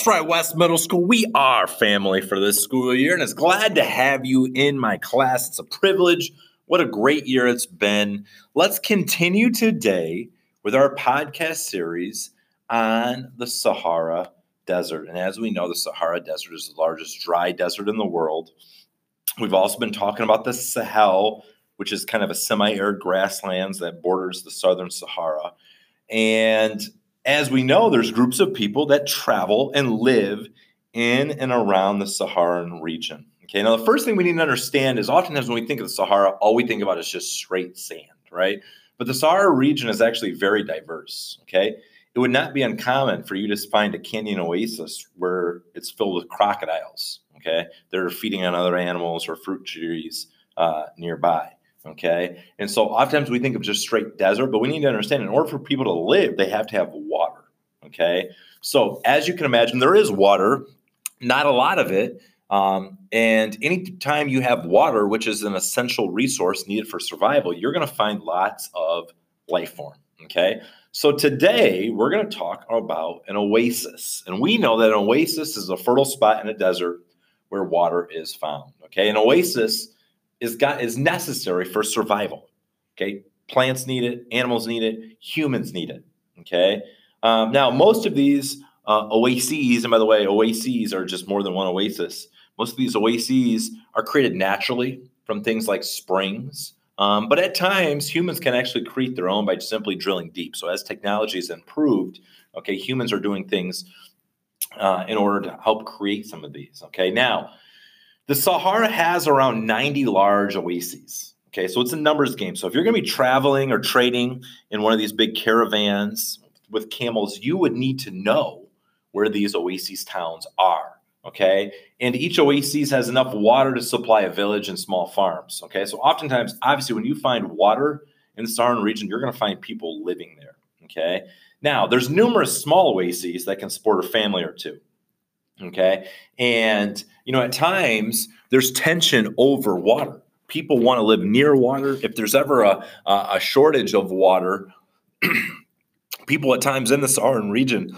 That's right, West Middle School. We are family for this school year, and it's glad to have you in my class. It's a privilege. What a great year it's been. Let's continue today with our podcast series on the Sahara Desert. And as we know, the Sahara Desert is the largest dry desert in the world. We've also been talking about the Sahel, which is kind of a semi arid grasslands that borders the southern Sahara. And as we know, there's groups of people that travel and live in and around the Saharan region. Okay, now the first thing we need to understand is oftentimes when we think of the Sahara, all we think about is just straight sand, right? But the Sahara region is actually very diverse. Okay, it would not be uncommon for you to find a canyon oasis where it's filled with crocodiles. Okay, they're feeding on other animals or fruit trees uh, nearby. Okay. And so oftentimes we think of just straight desert, but we need to understand in order for people to live, they have to have water. Okay. So as you can imagine, there is water, not a lot of it. Um, and anytime you have water, which is an essential resource needed for survival, you're going to find lots of life form. Okay. So today we're going to talk about an oasis. And we know that an oasis is a fertile spot in a desert where water is found. Okay. An oasis is got is necessary for survival. Okay, plants need it, animals need it, humans need it. Okay, um, now most of these uh, oases, and by the way, oases are just more than one oasis. Most of these oases are created naturally from things like springs. Um, but at times, humans can actually create their own by simply drilling deep. So, as technology has improved, okay, humans are doing things uh, in order to help create some of these. Okay, now the Sahara has around 90 large oases. Okay, so it's a numbers game. So if you're going to be traveling or trading in one of these big caravans with camels, you would need to know where these oases towns are. Okay, and each oasis has enough water to supply a village and small farms. Okay, so oftentimes, obviously, when you find water in the Saharan region, you're going to find people living there. Okay, now there's numerous small oases that can support a family or two. Okay. And, you know, at times there's tension over water. People want to live near water. If there's ever a, a shortage of water, people at times in the Saharan region,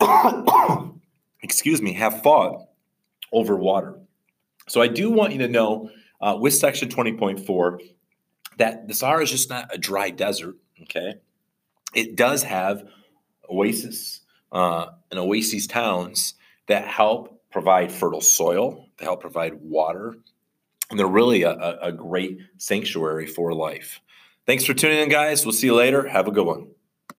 excuse me, have fought over water. So I do want you to know uh, with Section 20.4 that the Sahara is just not a dry desert. Okay. It does have oasis uh, and oasis towns that help provide fertile soil, they help provide water, and they're really a, a great sanctuary for life. Thanks for tuning in, guys. We'll see you later. Have a good one.